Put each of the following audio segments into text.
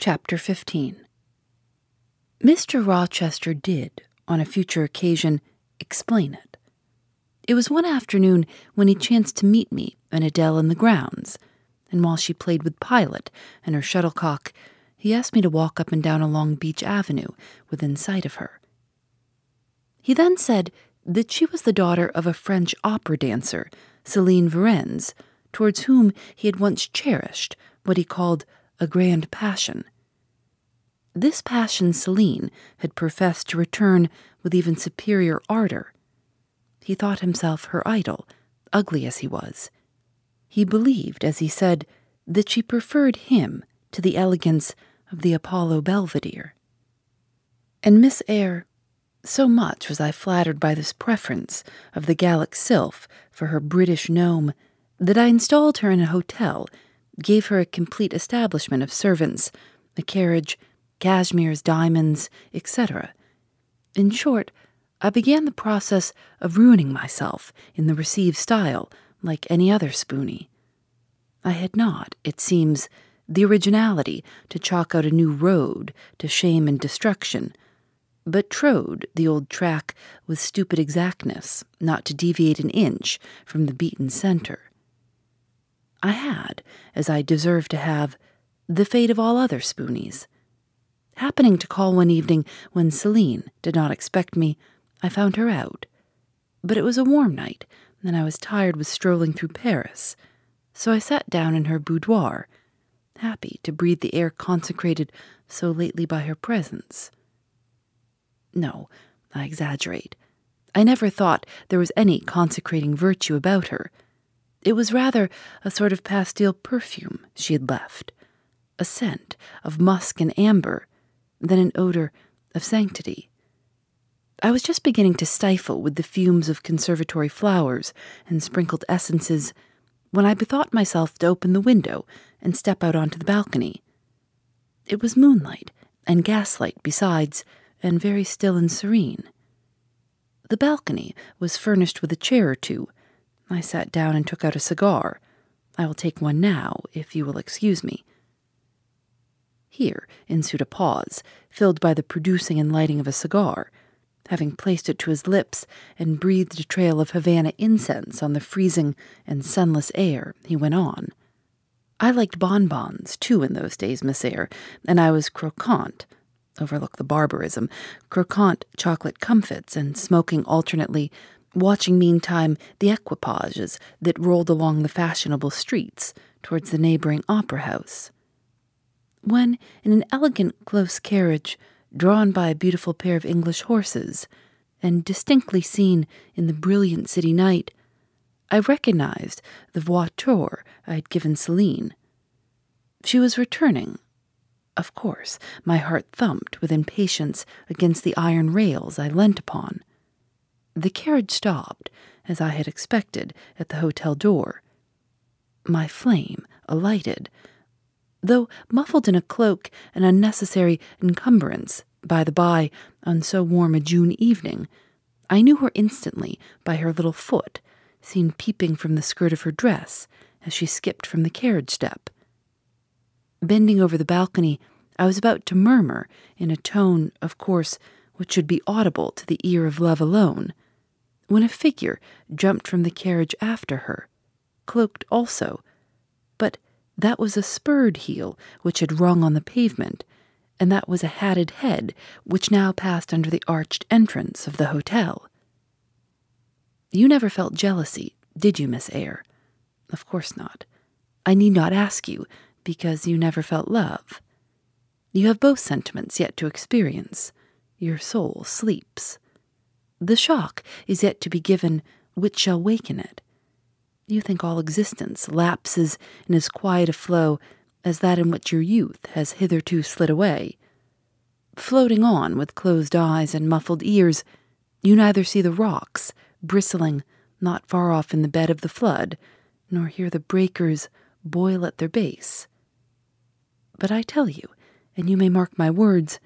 Chapter 15 Mr. Rochester did, on a future occasion, explain it. It was one afternoon when he chanced to meet me and Adele in the grounds, and while she played with Pilot and her shuttlecock, he asked me to walk up and down along Beech Avenue within sight of her. He then said that she was the daughter of a French opera dancer, Celine Varens, towards whom he had once cherished what he called a grand passion. This passion Celine had professed to return with even superior ardor. He thought himself her idol, ugly as he was. He believed, as he said, that she preferred him to the elegance of the Apollo Belvedere. And Miss Eyre, so much was I flattered by this preference of the Gallic sylph for her British gnome, that I installed her in a hotel gave her a complete establishment of servants, a carriage, cashmeres, diamonds, etc. In short, I began the process of ruining myself in the received style, like any other spoony. I had not, it seems, the originality to chalk out a new road to shame and destruction, but trode the old track with stupid exactness, not to deviate an inch from the beaten center. I had, as I deserved to have, the fate of all other spoonies. Happening to call one evening when Celine did not expect me, I found her out. But it was a warm night, and I was tired with strolling through Paris, so I sat down in her boudoir, happy to breathe the air consecrated so lately by her presence. No, I exaggerate. I never thought there was any consecrating virtue about her. It was rather a sort of pastille perfume she had left, a scent of musk and amber, than an odor of sanctity. I was just beginning to stifle with the fumes of conservatory flowers and sprinkled essences when I bethought myself to open the window and step out onto the balcony. It was moonlight and gaslight besides, and very still and serene. The balcony was furnished with a chair or two I sat down and took out a cigar. I will take one now, if you will excuse me. Here ensued a pause, filled by the producing and lighting of a cigar. Having placed it to his lips and breathed a trail of Havana incense on the freezing and sunless air, he went on. I liked bonbons, too, in those days, Miss Eyre, and I was croquant, overlook the barbarism, croquant chocolate comfits, and smoking alternately watching meantime the equipages that rolled along the fashionable streets towards the neighboring opera house. When, in an elegant close carriage, drawn by a beautiful pair of English horses, and distinctly seen in the brilliant city night, I recognized the voiture I had given Celine. She was returning. Of course, my heart thumped with impatience against the iron rails I leant upon. The carriage stopped, as I had expected, at the hotel door. My flame alighted. Though muffled in a cloak, an unnecessary encumbrance, by the by, on so warm a June evening, I knew her instantly by her little foot, seen peeping from the skirt of her dress as she skipped from the carriage step. Bending over the balcony, I was about to murmur, in a tone, of course, which should be audible to the ear of love alone, when a figure jumped from the carriage after her, cloaked also, but that was a spurred heel which had rung on the pavement, and that was a hatted head which now passed under the arched entrance of the hotel. You never felt jealousy, did you, Miss Eyre? Of course not. I need not ask you, because you never felt love. You have both sentiments yet to experience. Your soul sleeps. The shock is yet to be given which shall waken it. You think all existence lapses in as quiet a flow as that in which your youth has hitherto slid away. Floating on with closed eyes and muffled ears, you neither see the rocks bristling not far off in the bed of the flood, nor hear the breakers boil at their base. But I tell you, and you may mark my words,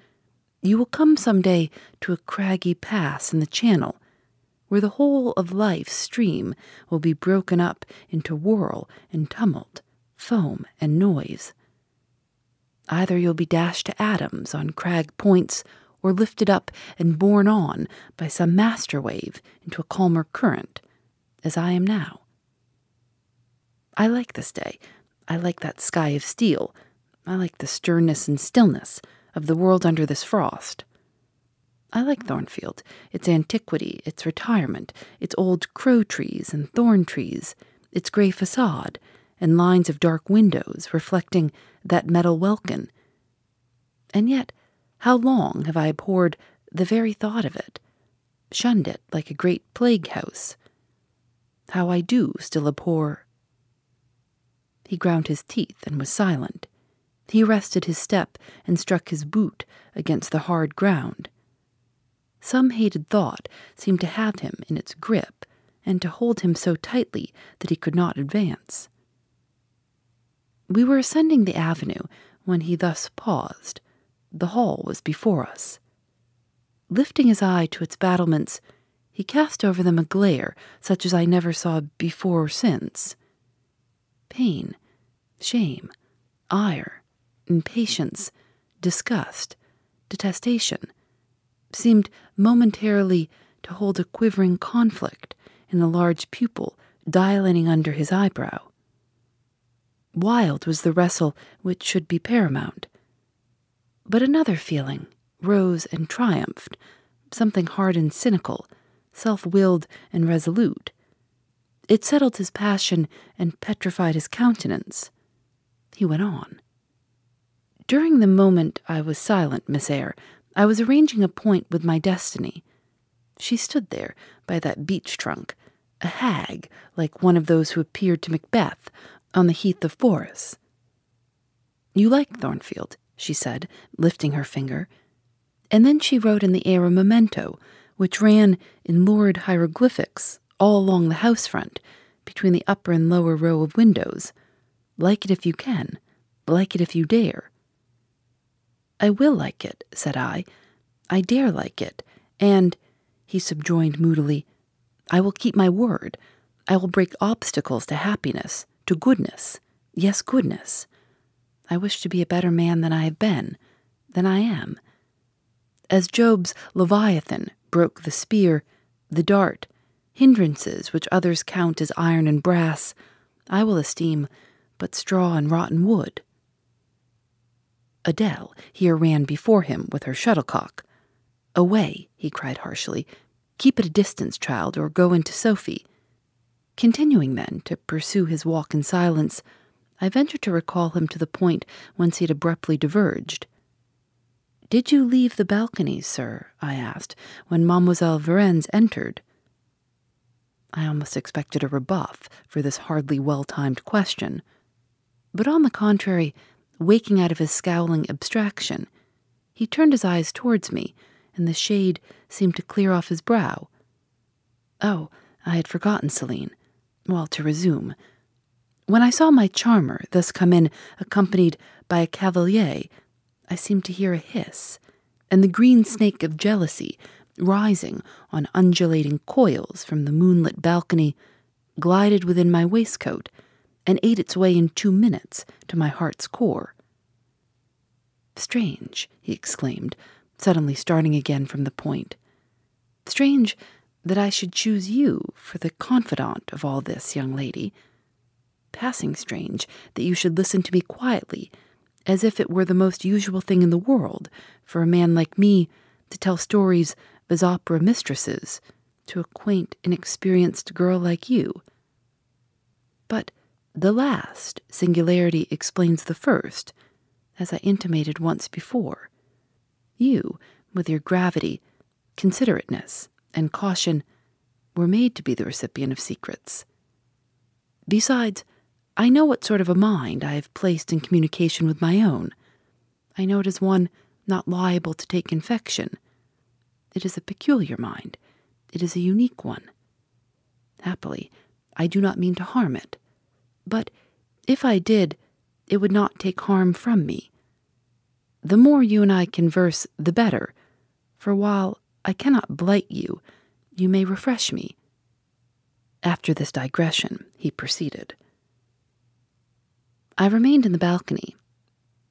you will come some day to a craggy pass in the channel, where the whole of life's stream will be broken up into whirl and tumult, foam and noise. Either you'll be dashed to atoms on crag points, or lifted up and borne on by some master wave into a calmer current, as I am now. I like this day. I like that sky of steel. I like the sternness and stillness of the world under this frost. I like Thornfield, its antiquity, its retirement, its old crow trees and thorn trees, its gray facade, and lines of dark windows reflecting that metal welkin. And yet, how long have I abhorred the very thought of it, shunned it like a great plague house? How I do still abhor. He ground his teeth and was silent. He arrested his step and struck his boot against the hard ground. Some hated thought seemed to have him in its grip and to hold him so tightly that he could not advance. We were ascending the avenue when he thus paused. The hall was before us. Lifting his eye to its battlements, he cast over them a glare such as I never saw before or since. Pain, shame, ire, impatience, disgust, detestation seemed momentarily to hold a quivering conflict in the large pupil dilating under his eyebrow. Wild was the wrestle which should be paramount. But another feeling rose and triumphed, something hard and cynical, self willed and resolute. It settled his passion and petrified his countenance. He went on. During the moment I was silent, Miss Eyre, I was arranging a point with my destiny. She stood there by that beech trunk, a hag like one of those who appeared to Macbeth on the heath of Forres. You like Thornfield, she said, lifting her finger. And then she wrote in the air a memento, which ran in lurid hieroglyphics all along the house front, between the upper and lower row of windows. Like it if you can, like it if you dare. I will like it, said I. I dare like it. And, he subjoined moodily, I will keep my word. I will break obstacles to happiness, to goodness. Yes, goodness. I wish to be a better man than I have been, than I am. As Job's Leviathan broke the spear, the dart, hindrances which others count as iron and brass, I will esteem but straw and rotten wood. Adele here ran before him with her shuttlecock. Away, he cried harshly. Keep at a distance, child, or go into Sophie. Continuing then to pursue his walk in silence, I ventured to recall him to the point whence he had abruptly diverged. Did you leave the balcony, sir? I asked, when Mademoiselle Varens entered. I almost expected a rebuff for this hardly well timed question. But on the contrary, waking out of his scowling abstraction. He turned his eyes towards me, and the shade seemed to clear off his brow. Oh, I had forgotten Celine. Well, to resume. When I saw my charmer thus come in, accompanied by a cavalier, I seemed to hear a hiss, and the green snake of jealousy, rising on undulating coils from the moonlit balcony, glided within my waistcoat and ate its way in two minutes to my heart's core. Strange, he exclaimed, suddenly starting again from the point. Strange that I should choose you for the confidant of all this, young lady. Passing strange that you should listen to me quietly, as if it were the most usual thing in the world for a man like me to tell stories as opera mistresses to a quaint, inexperienced girl like you. But the last singularity explains the first, as I intimated once before. You, with your gravity, considerateness, and caution, were made to be the recipient of secrets. Besides, I know what sort of a mind I have placed in communication with my own. I know it is one not liable to take infection. It is a peculiar mind. It is a unique one. Happily, I do not mean to harm it. But if I did, it would not take harm from me. The more you and I converse, the better, for while I cannot blight you, you may refresh me. After this digression, he proceeded. I remained in the balcony.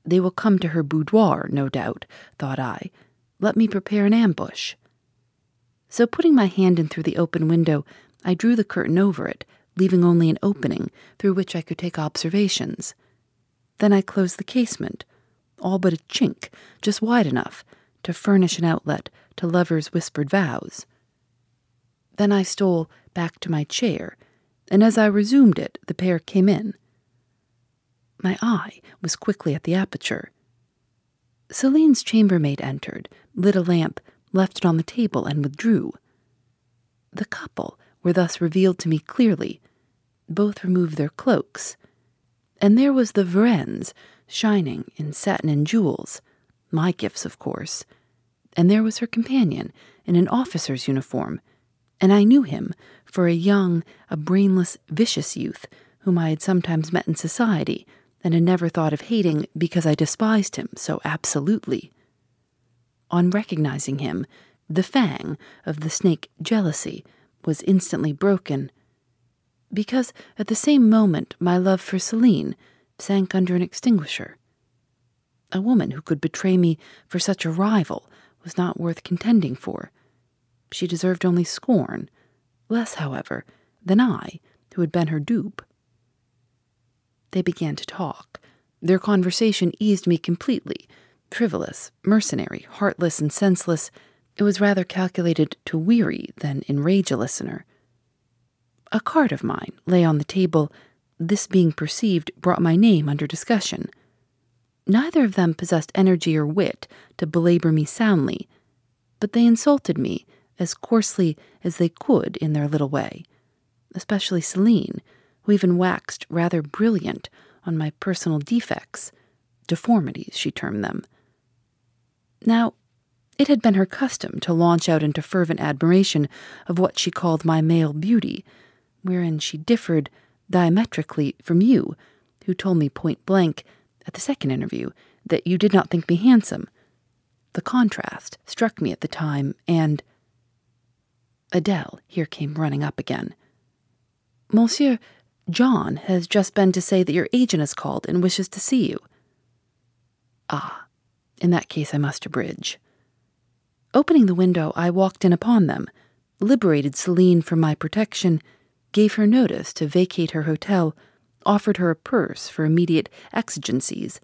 They will come to her boudoir, no doubt, thought I. Let me prepare an ambush. So, putting my hand in through the open window, I drew the curtain over it, leaving only an opening through which I could take observations. Then I closed the casement, all but a chink, just wide enough to furnish an outlet to lovers' whispered vows. Then I stole back to my chair, and as I resumed it, the pair came in. My eye was quickly at the aperture. Celine's chambermaid entered, lit a lamp, left it on the table, and withdrew. The couple were thus revealed to me clearly. Both removed their cloaks, and there was the Varens, shining in satin and jewels, my gifts, of course. And there was her companion in an officer's uniform, and I knew him for a young, a brainless, vicious youth whom I had sometimes met in society and had never thought of hating because I despised him so absolutely. On recognizing him, the fang of the snake jealousy was instantly broken, because at the same moment my love for Celine sank under an extinguisher. A woman who could betray me for such a rival was not worth contending for. She deserved only scorn, less, however, than I, who had been her dupe. They began to talk. Their conversation eased me completely. Frivolous, mercenary, heartless, and senseless, it was rather calculated to weary than enrage a listener. A card of mine lay on the table, this being perceived brought my name under discussion. Neither of them possessed energy or wit to belabor me soundly, but they insulted me as coarsely as they could in their little way, especially Celine, who even waxed rather brilliant on my personal defects, deformities, she termed them. Now, it had been her custom to launch out into fervent admiration of what she called my male beauty, wherein she differed diametrically from you, who told me point blank at the second interview that you did not think me handsome. The contrast struck me at the time, and. Adele here came running up again. Monsieur, John has just been to say that your agent has called and wishes to see you. Ah, in that case, I must abridge. Opening the window, I walked in upon them, liberated Celine from my protection, gave her notice to vacate her hotel, offered her a purse for immediate exigencies,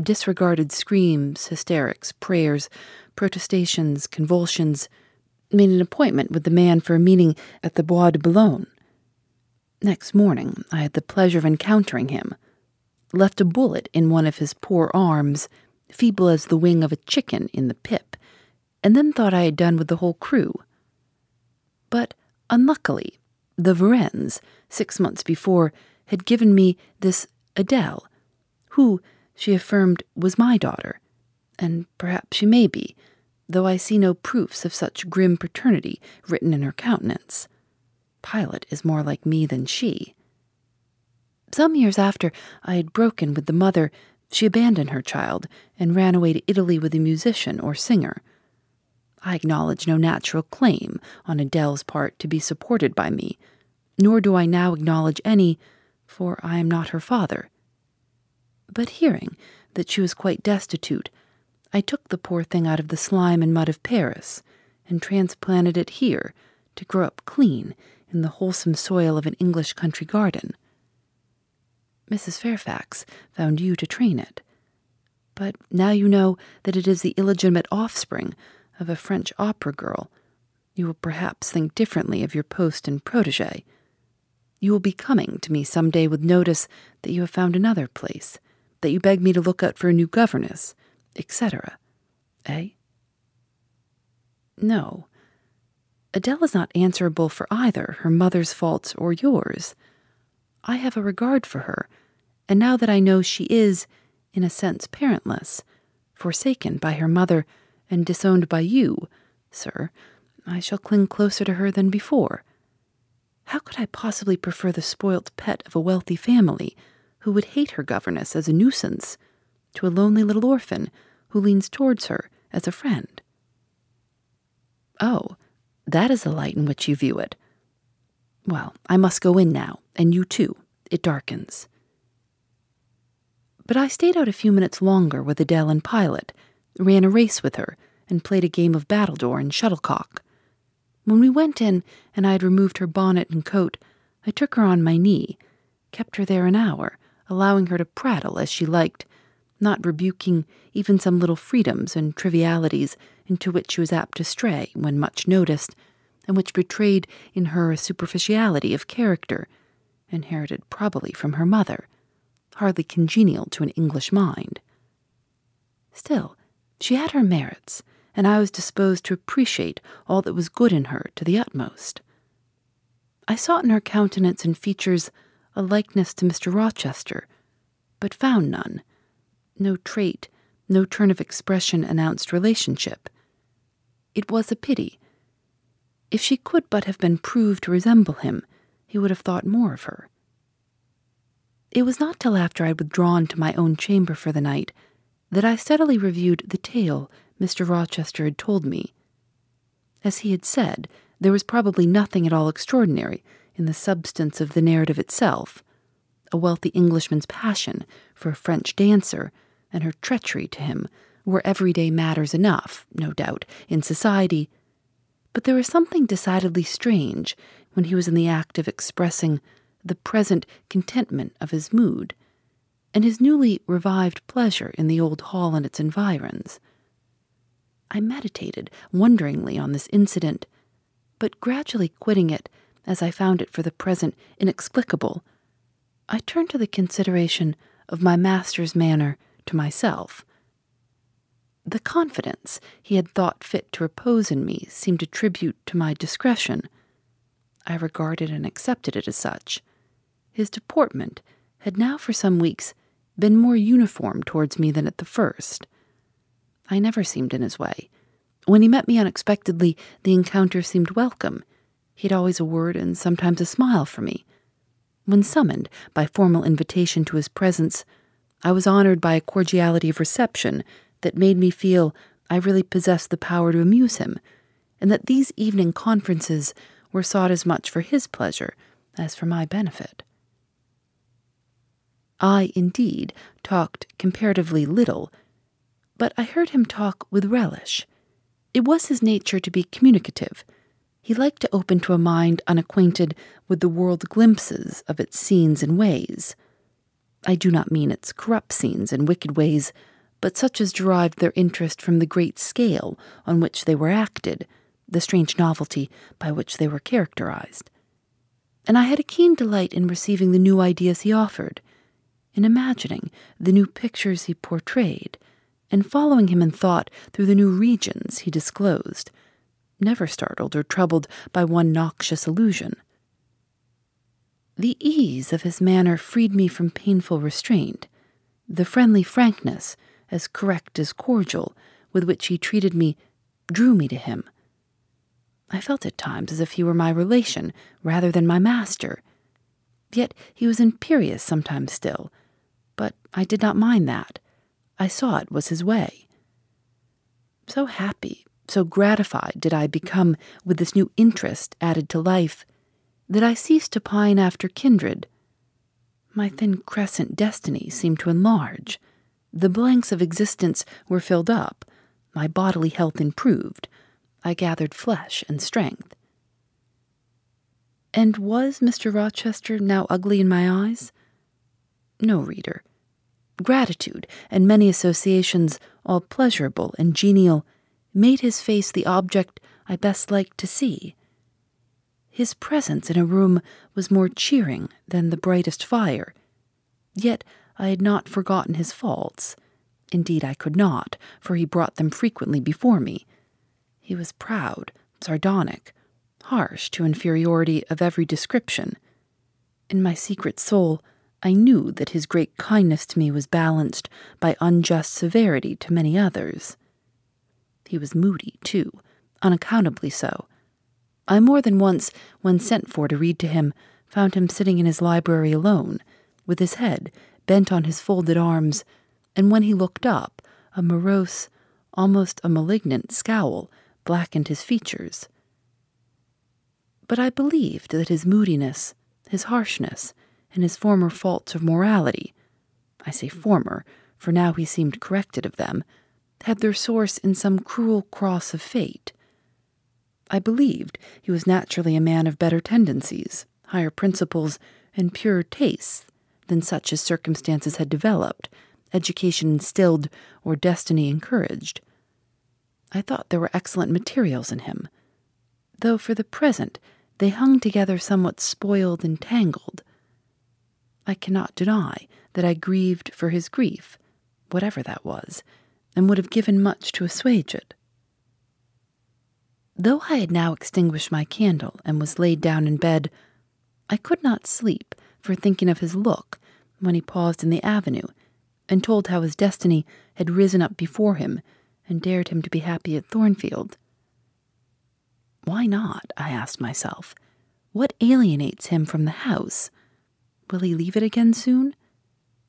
disregarded screams, hysterics, prayers, protestations, convulsions, made an appointment with the man for a meeting at the Bois de Boulogne. Next morning, I had the pleasure of encountering him, left a bullet in one of his poor arms, feeble as the wing of a chicken in the pip, and then thought I had done with the whole crew. But unluckily, the Varens, six months before, had given me this Adele, who, she affirmed, was my daughter, and perhaps she may be, though I see no proofs of such grim paternity written in her countenance. Pilot is more like me than she. Some years after I had broken with the mother, she abandoned her child and ran away to Italy with a musician or singer. I acknowledge no natural claim on Adele's part to be supported by me, nor do I now acknowledge any, for I am not her father. But hearing that she was quite destitute, I took the poor thing out of the slime and mud of Paris and transplanted it here to grow up clean in the wholesome soil of an English country garden. Mrs. Fairfax found you to train it. But now you know that it is the illegitimate offspring of a French opera girl, you will perhaps think differently of your post and protege. You will be coming to me some day with notice that you have found another place, that you beg me to look out for a new governess, etc. Eh? No. Adele is not answerable for either her mother's faults or yours. I have a regard for her, and now that I know she is, in a sense, parentless, forsaken by her mother, and disowned by you, sir, I shall cling closer to her than before. How could I possibly prefer the spoilt pet of a wealthy family, who would hate her governess as a nuisance, to a lonely little orphan who leans towards her as a friend? Oh, that is the light in which you view it. Well, I must go in now, and you too. It darkens. But I stayed out a few minutes longer with Adele and Pilot, ran a race with her, and played a game of battledore and shuttlecock. When we went in and I had removed her bonnet and coat, I took her on my knee, kept her there an hour, allowing her to prattle as she liked, not rebuking even some little freedoms and trivialities into which she was apt to stray when much noticed, and which betrayed in her a superficiality of character, inherited probably from her mother hardly congenial to an English mind. Still, she had her merits, and I was disposed to appreciate all that was good in her to the utmost. I sought in her countenance and features a likeness to Mr. Rochester, but found none. No trait, no turn of expression announced relationship. It was a pity. If she could but have been proved to resemble him, he would have thought more of her. It was not till after I had withdrawn to my own chamber for the night that I steadily reviewed the tale Mr. Rochester had told me. As he had said, there was probably nothing at all extraordinary in the substance of the narrative itself. A wealthy Englishman's passion for a French dancer and her treachery to him were everyday matters enough, no doubt, in society. But there was something decidedly strange when he was in the act of expressing the present contentment of his mood, and his newly revived pleasure in the old hall and its environs. I meditated wonderingly on this incident, but gradually quitting it as I found it for the present inexplicable, I turned to the consideration of my master's manner to myself. The confidence he had thought fit to repose in me seemed a tribute to my discretion. I regarded and accepted it as such. His deportment had now for some weeks been more uniform towards me than at the first. I never seemed in his way. When he met me unexpectedly, the encounter seemed welcome. He had always a word and sometimes a smile for me. When summoned by formal invitation to his presence, I was honored by a cordiality of reception that made me feel I really possessed the power to amuse him, and that these evening conferences were sought as much for his pleasure as for my benefit. I, indeed, talked comparatively little, but I heard him talk with relish. It was his nature to be communicative. He liked to open to a mind unacquainted with the world glimpses of its scenes and ways. I do not mean its corrupt scenes and wicked ways, but such as derived their interest from the great scale on which they were acted, the strange novelty by which they were characterized. And I had a keen delight in receiving the new ideas he offered in imagining the new pictures he portrayed, and following him in thought through the new regions he disclosed, never startled or troubled by one noxious illusion. The ease of his manner freed me from painful restraint. The friendly frankness, as correct as cordial, with which he treated me, drew me to him. I felt at times as if he were my relation rather than my master. Yet he was imperious sometimes still, but I did not mind that. I saw it was his way. So happy, so gratified did I become with this new interest added to life that I ceased to pine after kindred. My thin crescent destiny seemed to enlarge. The blanks of existence were filled up. My bodily health improved. I gathered flesh and strength. And was Mr. Rochester now ugly in my eyes? No, reader. Gratitude and many associations, all pleasurable and genial, made his face the object I best liked to see. His presence in a room was more cheering than the brightest fire. Yet I had not forgotten his faults. Indeed, I could not, for he brought them frequently before me. He was proud, sardonic, harsh to inferiority of every description. In my secret soul, I knew that his great kindness to me was balanced by unjust severity to many others. He was moody, too, unaccountably so. I more than once, when sent for to read to him, found him sitting in his library alone, with his head bent on his folded arms, and when he looked up, a morose, almost a malignant scowl blackened his features. But I believed that his moodiness, his harshness, and his former faults of morality I say former, for now he seemed corrected of them had their source in some cruel cross of fate. I believed he was naturally a man of better tendencies, higher principles, and purer tastes than such as circumstances had developed, education instilled, or destiny encouraged. I thought there were excellent materials in him, though for the present they hung together somewhat spoiled and tangled. I cannot deny that I grieved for his grief, whatever that was, and would have given much to assuage it. Though I had now extinguished my candle and was laid down in bed, I could not sleep for thinking of his look when he paused in the avenue and told how his destiny had risen up before him and dared him to be happy at Thornfield. Why not? I asked myself. What alienates him from the house? Will he leave it again soon?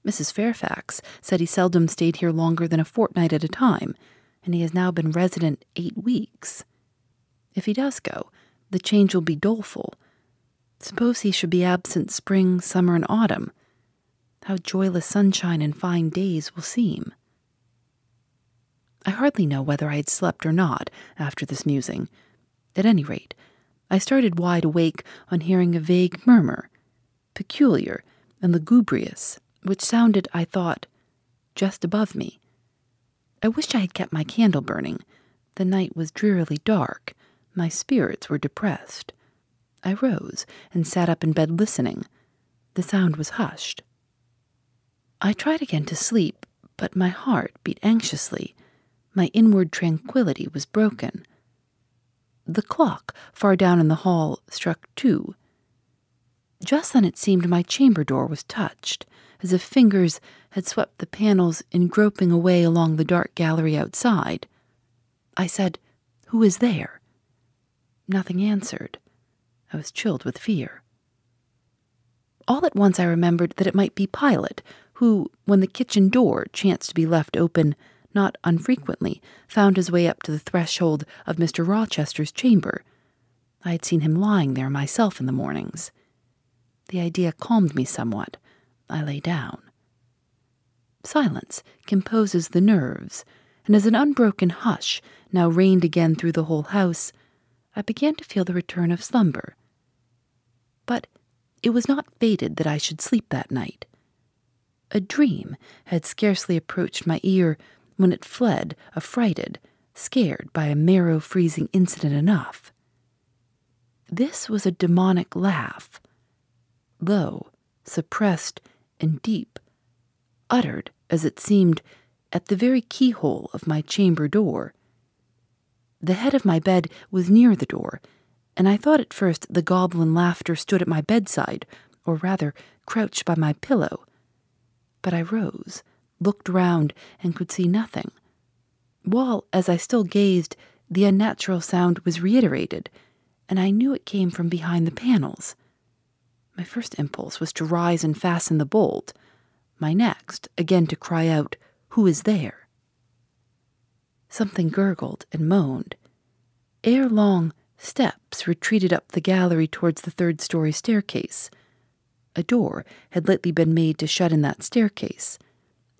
Mrs. Fairfax said he seldom stayed here longer than a fortnight at a time, and he has now been resident eight weeks. If he does go, the change will be doleful. Suppose he should be absent spring, summer, and autumn. How joyless sunshine and fine days will seem. I hardly know whether I had slept or not after this musing. At any rate, I started wide awake on hearing a vague murmur, peculiar and lugubrious which sounded, I thought, just above me. I wished I had kept my candle burning. The night was drearily dark. My spirits were depressed. I rose and sat up in bed listening. The sound was hushed. I tried again to sleep, but my heart beat anxiously. My inward tranquillity was broken. The clock far down in the hall struck two. Just then it seemed my chamber door was touched as if fingers had swept the panels in groping away along the dark gallery outside. I said, Who is there? Nothing answered. I was chilled with fear. All at once I remembered that it might be Pilot, who, when the kitchen door chanced to be left open, not unfrequently found his way up to the threshold of Mr. Rochester's chamber. I had seen him lying there myself in the mornings. The idea calmed me somewhat. I lay down. Silence composes the nerves, and as an unbroken hush now reigned again through the whole house, I began to feel the return of slumber. But it was not fated that I should sleep that night. A dream had scarcely approached my ear when it fled, affrighted, scared by a marrow freezing incident enough. This was a demonic laugh, low, suppressed, and deep, uttered, as it seemed, at the very keyhole of my chamber door. The head of my bed was near the door, and I thought at first the goblin laughter stood at my bedside, or rather crouched by my pillow. But I rose, looked round, and could see nothing. While, as I still gazed, the unnatural sound was reiterated, and I knew it came from behind the panels. My first impulse was to rise and fasten the bolt. My next, again to cry out, Who is there? Something gurgled and moaned. Ere long, steps retreated up the gallery towards the third story staircase. A door had lately been made to shut in that staircase.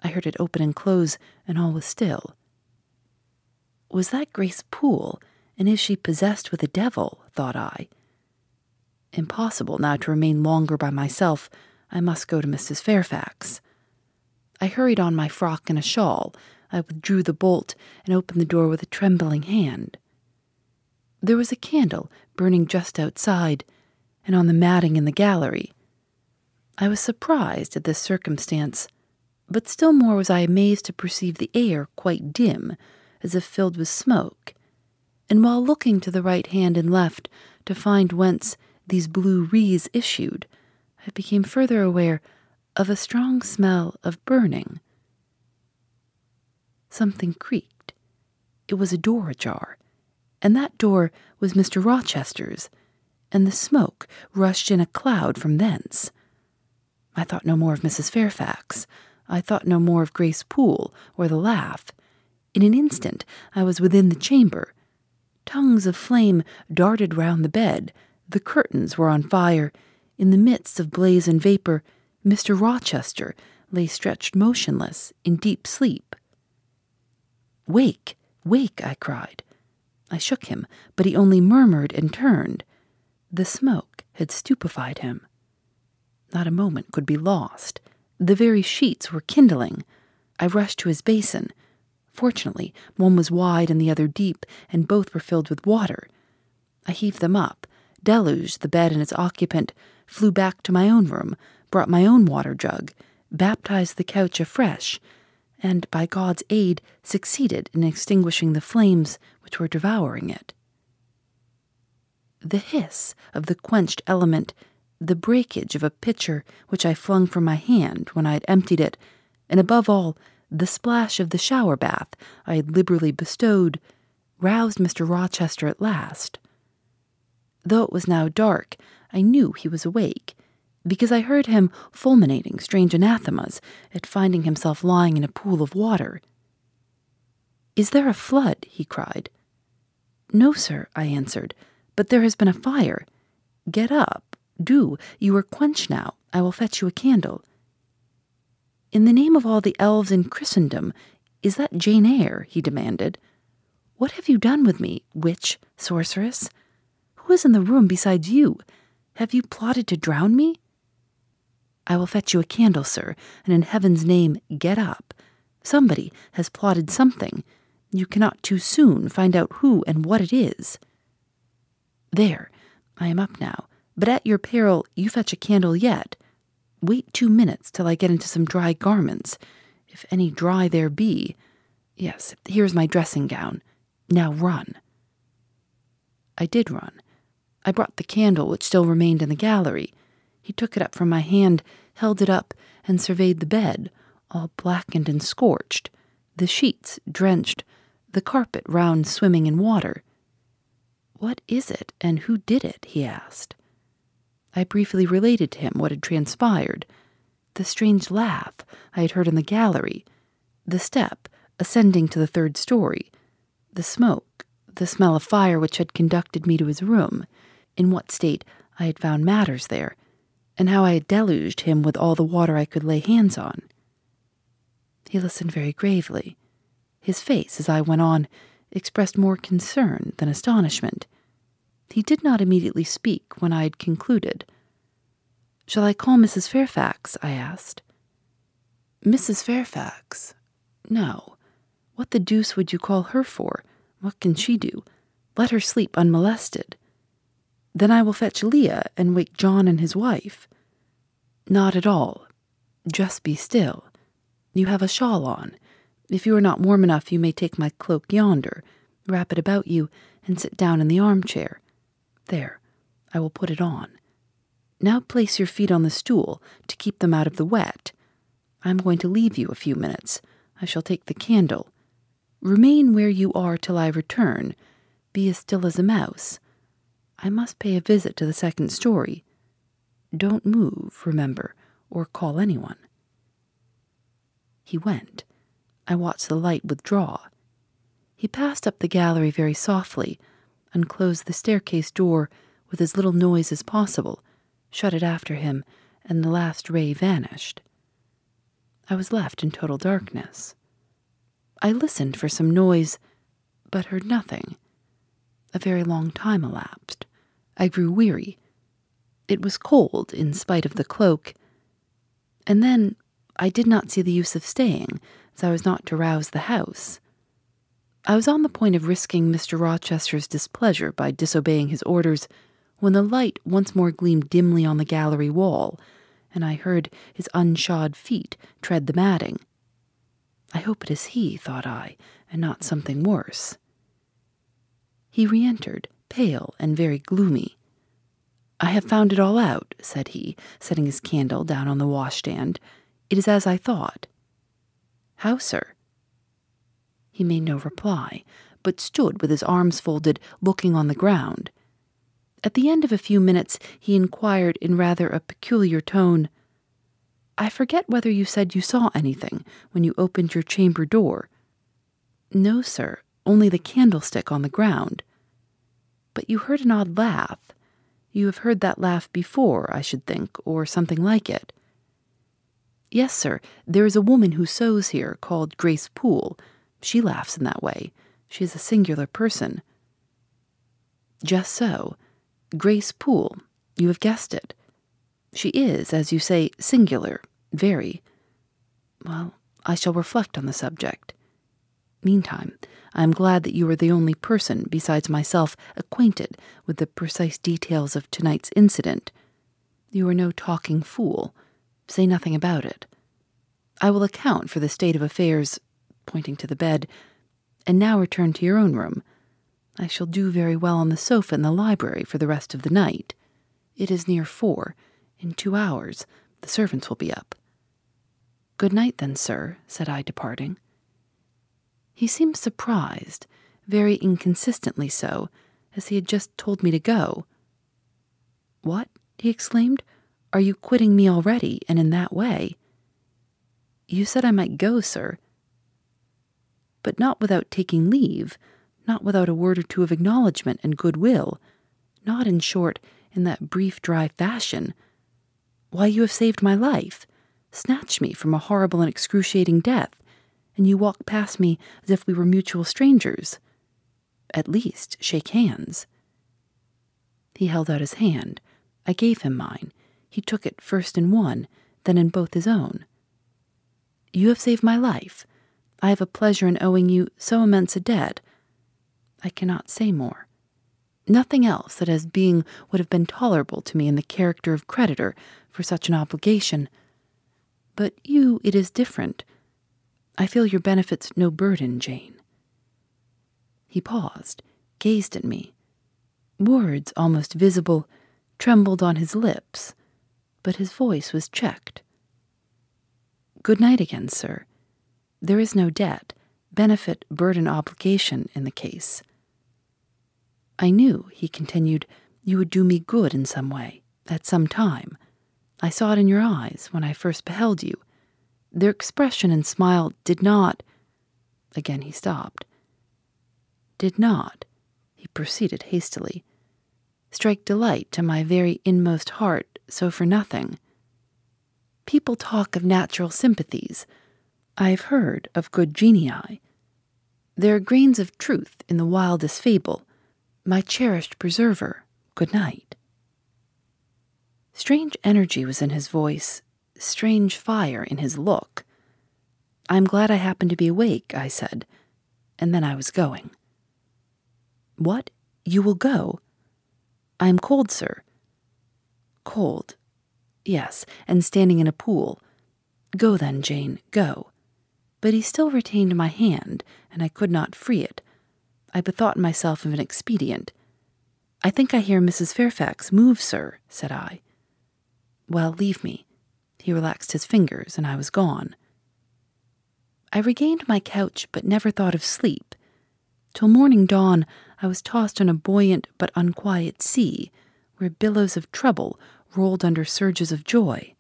I heard it open and close, and all was still. Was that Grace Poole, and is she possessed with a devil? thought I. Impossible now to remain longer by myself. I must go to Mrs. Fairfax. I hurried on my frock and a shawl. I withdrew the bolt and opened the door with a trembling hand. There was a candle burning just outside, and on the matting in the gallery. I was surprised at this circumstance, but still more was I amazed to perceive the air quite dim, as if filled with smoke. And while looking to the right hand and left to find whence these blue wreaths issued, I became further aware of a strong smell of burning. Something creaked. It was a door ajar, and that door was Mr. Rochester's, and the smoke rushed in a cloud from thence. I thought no more of Mrs. Fairfax. I thought no more of Grace Poole or the laugh. In an instant I was within the chamber. Tongues of flame darted round the bed. The curtains were on fire. In the midst of blaze and vapor, Mr. Rochester lay stretched motionless in deep sleep. Wake, wake, I cried. I shook him, but he only murmured and turned. The smoke had stupefied him. Not a moment could be lost. The very sheets were kindling. I rushed to his basin. Fortunately, one was wide and the other deep, and both were filled with water. I heaved them up, deluged the bed and its occupant, flew back to my own room, brought my own water jug, baptized the couch afresh, and by God's aid succeeded in extinguishing the flames which were devouring it. The hiss of the quenched element, the breakage of a pitcher which I flung from my hand when I had emptied it, and above all, the splash of the shower bath I had liberally bestowed, roused Mr. Rochester at last. Though it was now dark, I knew he was awake, because I heard him fulminating strange anathemas at finding himself lying in a pool of water. Is there a flood? he cried. No, sir, I answered, but there has been a fire. Get up, do, you are quenched now. I will fetch you a candle. In the name of all the elves in Christendom, is that Jane Eyre? he demanded. What have you done with me, witch, sorceress? Is in the room besides you? Have you plotted to drown me? I will fetch you a candle, sir, and in heaven's name, get up. Somebody has plotted something. You cannot too soon find out who and what it is. There, I am up now, but at your peril, you fetch a candle yet. Wait two minutes till I get into some dry garments, if any dry there be. Yes, here's my dressing gown. Now run. I did run. I brought the candle which still remained in the gallery. He took it up from my hand, held it up, and surveyed the bed, all blackened and scorched, the sheets drenched, the carpet round swimming in water. What is it, and who did it? he asked. I briefly related to him what had transpired the strange laugh I had heard in the gallery, the step ascending to the third story, the smoke, the smell of fire which had conducted me to his room, in what state I had found matters there, and how I had deluged him with all the water I could lay hands on. He listened very gravely. His face, as I went on, expressed more concern than astonishment. He did not immediately speak when I had concluded. Shall I call Mrs. Fairfax? I asked. Mrs. Fairfax? No. What the deuce would you call her for? What can she do? Let her sleep unmolested. Then I will fetch Leah and wake John and his wife. Not at all. Just be still. You have a shawl on. If you are not warm enough, you may take my cloak yonder, wrap it about you, and sit down in the armchair. There, I will put it on. Now place your feet on the stool to keep them out of the wet. I am going to leave you a few minutes. I shall take the candle. Remain where you are till I return. Be as still as a mouse. I must pay a visit to the second story. Don't move, remember, or call anyone. He went. I watched the light withdraw. He passed up the gallery very softly, unclosed the staircase door with as little noise as possible, shut it after him, and the last ray vanished. I was left in total darkness. I listened for some noise, but heard nothing. A very long time elapsed. I grew weary. It was cold, in spite of the cloak. And then I did not see the use of staying, as I was not to rouse the house. I was on the point of risking Mr. Rochester's displeasure by disobeying his orders when the light once more gleamed dimly on the gallery wall, and I heard his unshod feet tread the matting. I hope it is he, thought I, and not something worse. He re entered, pale and very gloomy. I have found it all out, said he, setting his candle down on the washstand. It is as I thought. How, sir? He made no reply, but stood with his arms folded, looking on the ground. At the end of a few minutes, he inquired in rather a peculiar tone, I forget whether you said you saw anything when you opened your chamber door. No, sir, only the candlestick on the ground. But you heard an odd laugh. You have heard that laugh before, I should think, or something like it. Yes, sir, there is a woman who sews here called Grace Poole. She laughs in that way. She is a singular person. Just so. Grace Poole. You have guessed it. She is, as you say, singular, very. Well, I shall reflect on the subject. Meantime, I am glad that you are the only person besides myself acquainted with the precise details of tonight's incident. You are no talking fool. Say nothing about it. I will account for the state of affairs, pointing to the bed, and now return to your own room. I shall do very well on the sofa in the library for the rest of the night. It is near four. In two hours, the servants will be up. Good night, then, sir, said I, departing. He seemed surprised, very inconsistently so, as he had just told me to go. What? he exclaimed. Are you quitting me already, and in that way? You said I might go, sir. But not without taking leave, not without a word or two of acknowledgment and goodwill, not, in short, in that brief, dry fashion. Why, you have saved my life snatched me from a horrible and excruciating death, and you walk past me as if we were mutual strangers. At least, shake hands. He held out his hand. I gave him mine. He took it first in one, then in both his own. You have saved my life. I have a pleasure in owing you so immense a debt. I cannot say more. Nothing else that as being would have been tolerable to me in the character of creditor for such an obligation but you, it is different. I feel your benefits no burden, Jane. He paused, gazed at me. Words, almost visible, trembled on his lips, but his voice was checked. Good night again, sir. There is no debt, benefit, burden, obligation in the case. I knew, he continued, you would do me good in some way, at some time. I saw it in your eyes when I first beheld you. Their expression and smile did not. Again he stopped. Did not, he proceeded hastily, strike delight to my very inmost heart, so for nothing. People talk of natural sympathies. I have heard of good genii. There are grains of truth in the wildest fable. My cherished preserver, good night. Strange energy was in his voice, strange fire in his look. I'm glad I happened to be awake, I said, and then I was going. What? You will go? I am cold, sir. Cold. Yes, and standing in a pool. Go then, Jane, go. But he still retained my hand, and I could not free it. I bethought myself of an expedient. I think I hear Mrs. Fairfax move, sir, said I. Well, leave me. He relaxed his fingers, and I was gone. I regained my couch, but never thought of sleep. Till morning dawn, I was tossed on a buoyant but unquiet sea, where billows of trouble rolled under surges of joy.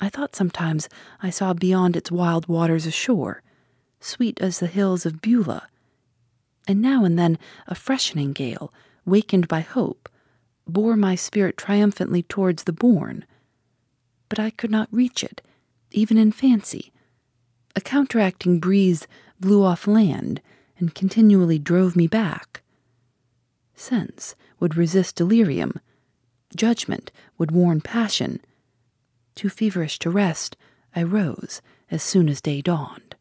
I thought sometimes I saw beyond its wild waters a shore, sweet as the hills of Beulah, and now and then a freshening gale, wakened by hope, bore my spirit triumphantly towards the bourne. But I could not reach it, even in fancy. A counteracting breeze blew off land and continually drove me back. Sense would resist delirium. Judgment would warn passion. Too feverish to rest, I rose as soon as day dawned.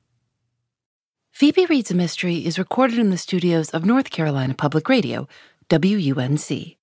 Phoebe Reads a Mystery is recorded in the studios of North Carolina Public Radio, WUNC.